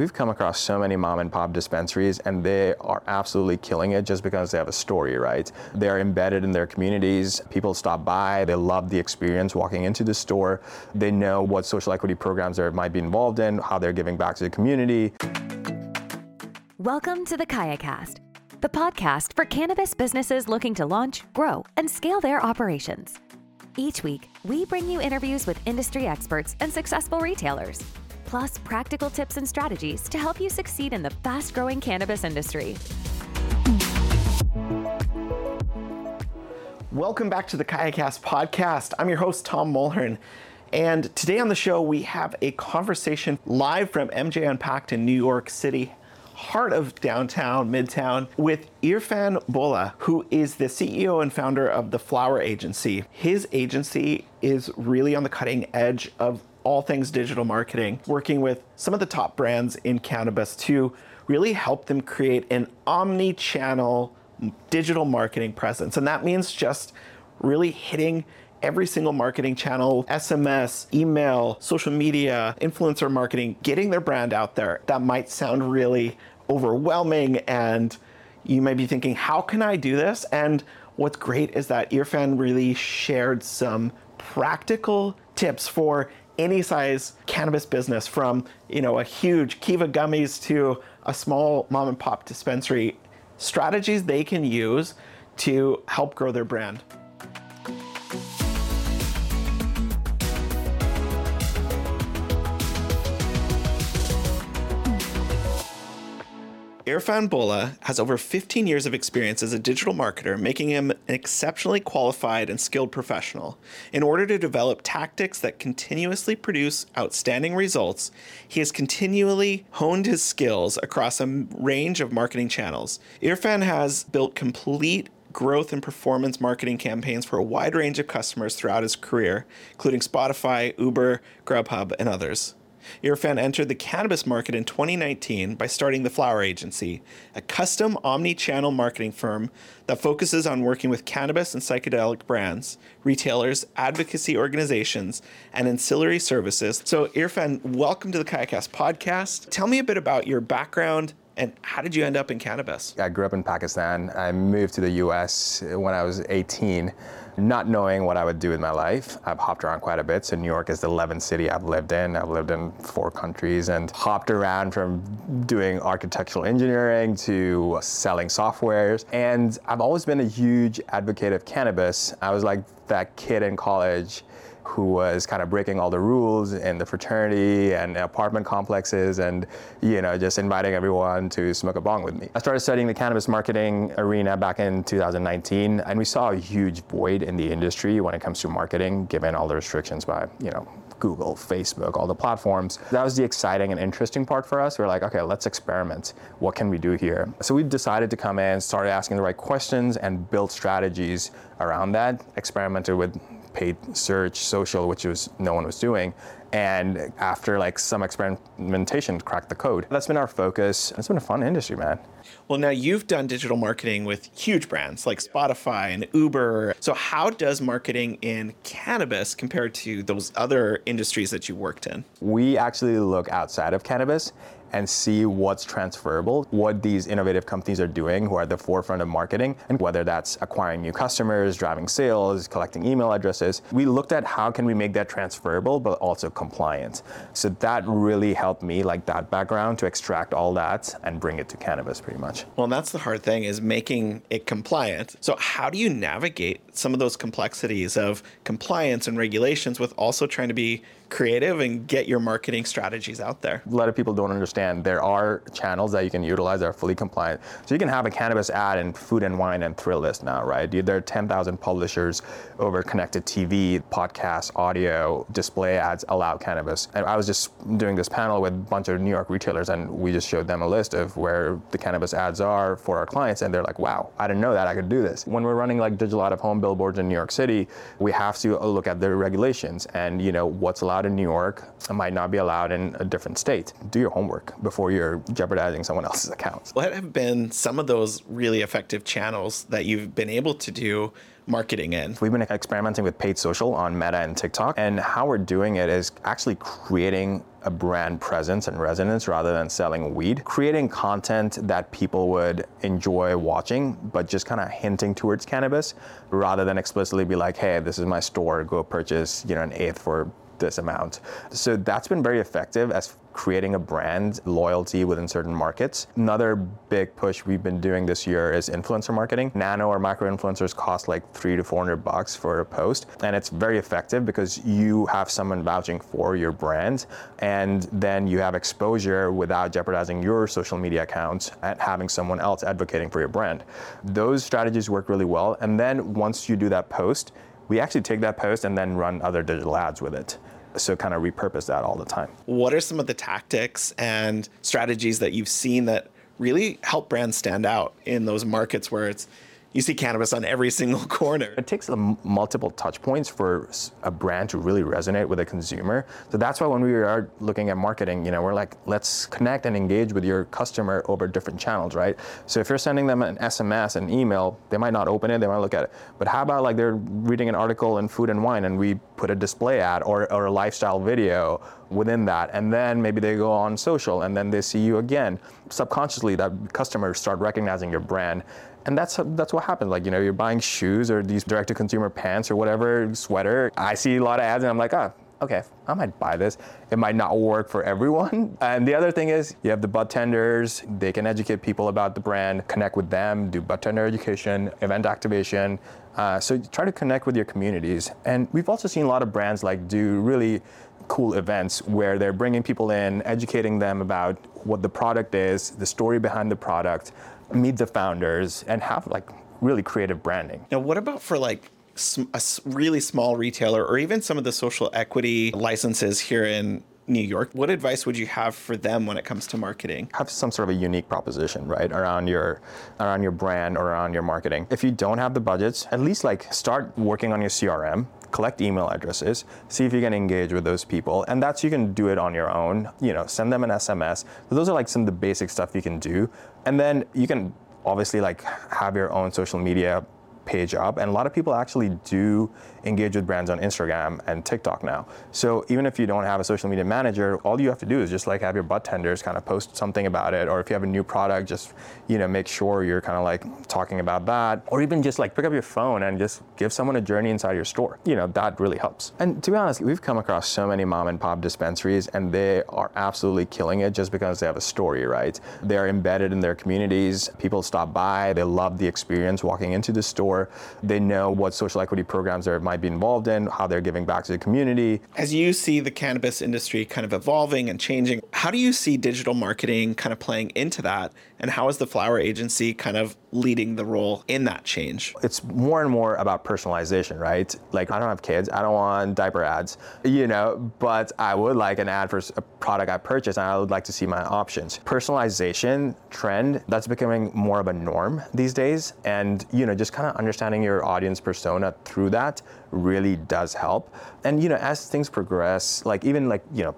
we've come across so many mom and pop dispensaries and they are absolutely killing it just because they have a story, right? They're embedded in their communities. People stop by, they love the experience walking into the store. They know what social equity programs they might be involved in, how they're giving back to the community. Welcome to the KayaCast, the podcast for cannabis businesses looking to launch, grow, and scale their operations. Each week, we bring you interviews with industry experts and successful retailers plus practical tips and strategies to help you succeed in the fast growing cannabis industry. Welcome back to the KayaCast podcast. I'm your host, Tom Mulhern. And today on the show, we have a conversation live from MJ Unpacked in New York City, heart of downtown, midtown, with Irfan Bhola, who is the CEO and founder of the Flower Agency. His agency is really on the cutting edge of all things digital marketing, working with some of the top brands in cannabis to really help them create an omni channel digital marketing presence. And that means just really hitting every single marketing channel SMS, email, social media, influencer marketing, getting their brand out there. That might sound really overwhelming, and you may be thinking, how can I do this? And what's great is that Irfan really shared some practical tips for any size cannabis business from you know a huge kiva gummies to a small mom and pop dispensary strategies they can use to help grow their brand Irfan Bhola has over 15 years of experience as a digital marketer, making him an exceptionally qualified and skilled professional. In order to develop tactics that continuously produce outstanding results, he has continually honed his skills across a range of marketing channels. Irfan has built complete growth and performance marketing campaigns for a wide range of customers throughout his career, including Spotify, Uber, Grubhub, and others. Irfan entered the cannabis market in 2019 by starting the Flower Agency, a custom omni channel marketing firm that focuses on working with cannabis and psychedelic brands, retailers, advocacy organizations, and ancillary services. So, Irfan, welcome to the KayaCast podcast. Tell me a bit about your background and how did you end up in cannabis? I grew up in Pakistan. I moved to the US when I was 18 not knowing what I would do with my life. I've hopped around quite a bit. So New York is the 11th city I've lived in. I've lived in four countries and hopped around from doing architectural engineering to selling softwares. And I've always been a huge advocate of cannabis. I was like that kid in college who was kind of breaking all the rules in the fraternity and apartment complexes and you know just inviting everyone to smoke a bong with me. I started studying the cannabis marketing arena back in 2019 and we saw a huge void in the industry when it comes to marketing given all the restrictions by, you know, Google, Facebook, all the platforms. That was the exciting and interesting part for us. We are like, okay, let's experiment. What can we do here? So we decided to come in, started asking the right questions, and build strategies around that. Experimented with paid search, social, which was no one was doing. And after like some experimentation, cracked the code. That's been our focus. It's been a fun industry, man. Well, now you've done digital marketing with huge brands like Spotify and Uber. So, how does marketing in cannabis compare to those other industries that you worked in? We actually look outside of cannabis and see what's transferable, what these innovative companies are doing who are at the forefront of marketing, and whether that's acquiring new customers, driving sales, collecting email addresses. We looked at how can we make that transferable but also compliant. So that really helped me, like that background, to extract all that and bring it to cannabis pretty much. Well, that's the hard thing is making it compliant. So how do you navigate some of those complexities of compliance and regulations with also trying to be creative and get your marketing strategies out there. A lot of people don't understand there are channels that you can utilize that are fully compliant. So you can have a cannabis ad in Food and Wine and Thrillist now, right? There are 10,000 publishers over connected TV, podcasts, audio, display ads allow cannabis. And I was just doing this panel with a bunch of New York retailers and we just showed them a list of where the cannabis ads are for our clients and they're like, wow, I didn't know that I could do this. When we're running like digital out of home billboards in New York City, we have to uh, look at the regulations and you know what's allowed allowed in New York might not be allowed in a different state. Do your homework before you're jeopardizing someone else's accounts. What have been some of those really effective channels that you've been able to do marketing in? We've been experimenting with paid social on Meta and TikTok, and how we're doing it is actually creating a brand presence and resonance rather than selling weed. Creating content that people would enjoy watching, but just kind of hinting towards cannabis rather than explicitly be like, hey, this is my store, go purchase, you know, an eighth for this amount. So that's been very effective as creating a brand loyalty within certain markets. Another big push we've been doing this year is influencer marketing. Nano or micro influencers cost like three to 400 bucks for a post. And it's very effective because you have someone vouching for your brand and then you have exposure without jeopardizing your social media accounts and having someone else advocating for your brand. Those strategies work really well. And then once you do that post, we actually take that post and then run other digital ads with it so kind of repurpose that all the time. What are some of the tactics and strategies that you've seen that really help brands stand out in those markets where it's you see cannabis on every single corner. It takes uh, multiple touch points for a brand to really resonate with a consumer. So that's why when we are looking at marketing, you know, we're like, let's connect and engage with your customer over different channels, right? So if you're sending them an SMS, an email, they might not open it, they might look at it. But how about like they're reading an article in Food and Wine and we put a display ad or, or a lifestyle video within that, and then maybe they go on social and then they see you again. Subconsciously, that customers start recognizing your brand and that's that's what happens. Like you know, you're buying shoes or these direct-to-consumer pants or whatever sweater. I see a lot of ads, and I'm like, ah, okay, I might buy this. It might not work for everyone. And the other thing is, you have the bud tenders. They can educate people about the brand, connect with them, do bud tender education, event activation. Uh, so try to connect with your communities. And we've also seen a lot of brands like do really cool events where they're bringing people in, educating them about what the product is, the story behind the product, meet the founders, and have like really creative branding. Now, what about for like a really small retailer or even some of the social equity licenses here in New York. What advice would you have for them when it comes to marketing? Have some sort of a unique proposition, right, around your around your brand or around your marketing. If you don't have the budgets, at least like start working on your CRM, collect email addresses, see if you can engage with those people. And that's you can do it on your own. You know, send them an SMS. So those are like some of the basic stuff you can do. And then you can obviously like have your own social media page up. And a lot of people actually do engage with brands on Instagram and TikTok now. So even if you don't have a social media manager, all you have to do is just like have your bud tenders kind of post something about it. Or if you have a new product, just, you know, make sure you're kind of like talking about that. Or even just like pick up your phone and just give someone a journey inside your store. You know, that really helps. And to be honest, we've come across so many mom and pop dispensaries and they are absolutely killing it just because they have a story, right? They're embedded in their communities. People stop by, they love the experience walking into the store. They know what social equity programs they might be involved in, how they're giving back to the community. As you see the cannabis industry kind of evolving and changing, how do you see digital marketing kind of playing into that? And how is the flower agency kind of leading the role in that change? It's more and more about personalization, right? Like, I don't have kids, I don't want diaper ads, you know, but I would like an ad for a product I purchased and I would like to see my options. Personalization trend, that's becoming more of a norm these days. And, you know, just kind of understanding your audience persona through that really does help. And, you know, as things progress, like even like, you know,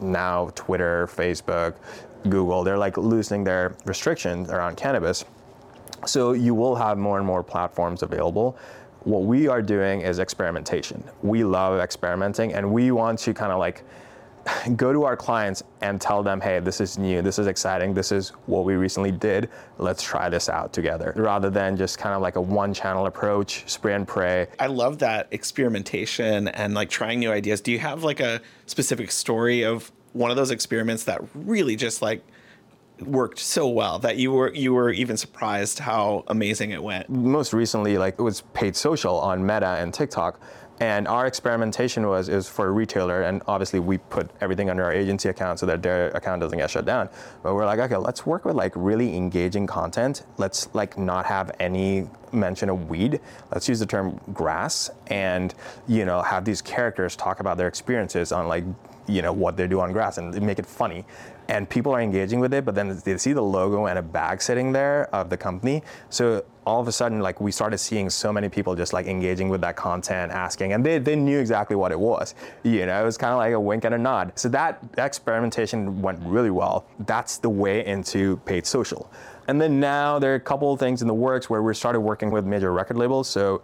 now Twitter, Facebook, Google, they're like loosening their restrictions around cannabis. So you will have more and more platforms available. What we are doing is experimentation. We love experimenting and we want to kind of like go to our clients and tell them, hey, this is new, this is exciting, this is what we recently did, let's try this out together, rather than just kind of like a one channel approach, spray and pray. I love that experimentation and like trying new ideas. Do you have like a specific story of one of those experiments that really just like worked so well that you were you were even surprised how amazing it went. Most recently, like it was paid social on Meta and TikTok. And our experimentation was is for a retailer, and obviously we put everything under our agency account so that their account doesn't get shut down. But we're like, okay, let's work with like really engaging content. Let's like not have any mention of weed. Let's use the term grass, and you know have these characters talk about their experiences on like you know what they do on grass and make it funny. And people are engaging with it but then they see the logo and a bag sitting there of the company. So all of a sudden like we started seeing so many people just like engaging with that content asking and they, they knew exactly what it was. You know it was kind of like a wink and a nod. So that experimentation went really well. That's the way into paid social. And then now there are a couple of things in the works where we started working with major record labels. So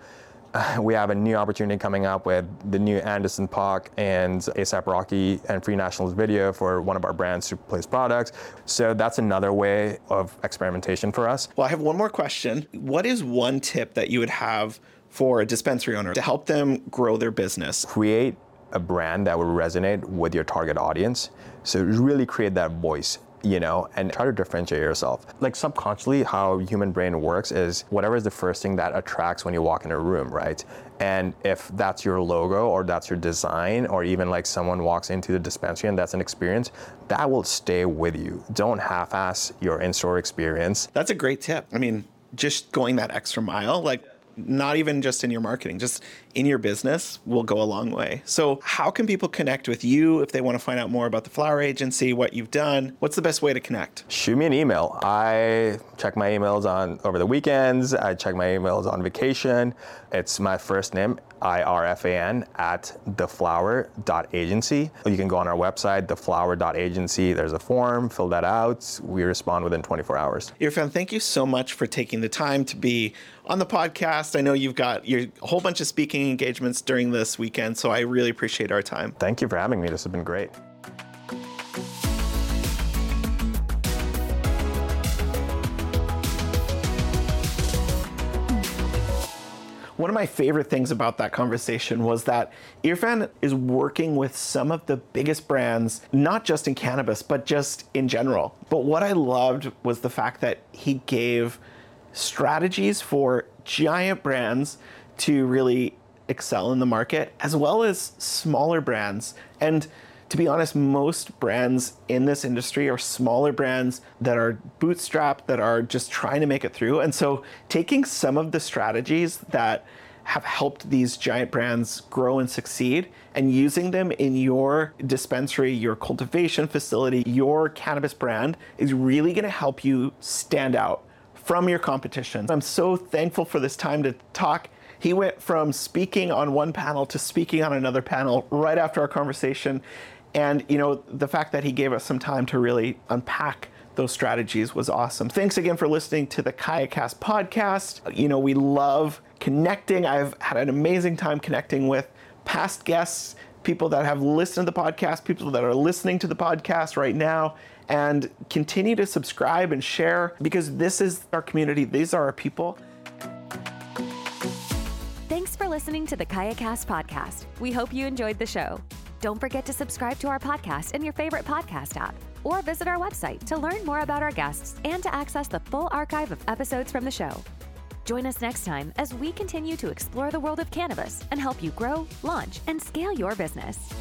we have a new opportunity coming up with the new Anderson .Paak and ASAP Rocky and Free Nationals video for one of our brands to place products. So that's another way of experimentation for us. Well, I have one more question. What is one tip that you would have for a dispensary owner to help them grow their business? Create a brand that will resonate with your target audience. So really create that voice you know, and try to differentiate yourself. Like subconsciously, how human brain works is whatever is the first thing that attracts when you walk in a room, right? And if that's your logo or that's your design, or even like someone walks into the dispensary and that's an experience, that will stay with you. Don't half ass your in store experience. That's a great tip. I mean, just going that extra mile, like not even just in your marketing, just in your business will go a long way. So, how can people connect with you if they want to find out more about the Flower Agency, what you've done? What's the best way to connect? Shoot me an email. I check my emails on over the weekends. I check my emails on vacation. It's my first name, I-R-F-A-N, at theflower.agency. You can go on our website, theflower.agency. There's a form, fill that out. We respond within 24 hours. Irfan, thank you so much for taking the time to be on the podcast. I know you've got your whole bunch of speaking engagements during this weekend, so I really appreciate our time. Thank you for having me. This has been great. One of my favorite things about that conversation was that Irfan is working with some of the biggest brands, not just in cannabis, but just in general. But what I loved was the fact that he gave strategies for giant brands to really excel in the market, as well as smaller brands. And to be honest, most brands in this industry are smaller brands that are bootstrapped, that are just trying to make it through. And so taking some of the strategies that have helped these giant brands grow and succeed and using them in your dispensary, your cultivation facility, your cannabis brand is really going to help you stand out from your competition. I'm so thankful for this time to talk. He went from speaking on one panel to speaking on another panel right after our conversation. And you know, the fact that he gave us some time to really unpack those strategies was awesome. Thanks again for listening to the KayaCast podcast. You know, we love connecting. I've had an amazing time connecting with past guests, people that have listened to the podcast, people that are listening to the podcast right now and continue to subscribe and share because this is our community. These are our people. Thanks for listening to the KayaCast podcast. We hope you enjoyed the show. Don't forget to subscribe to our podcast in your favorite podcast app or visit our website to learn more about our guests and to access the full archive of episodes from the show. Join us next time as we continue to explore the world of cannabis and help you grow, launch, and scale your business.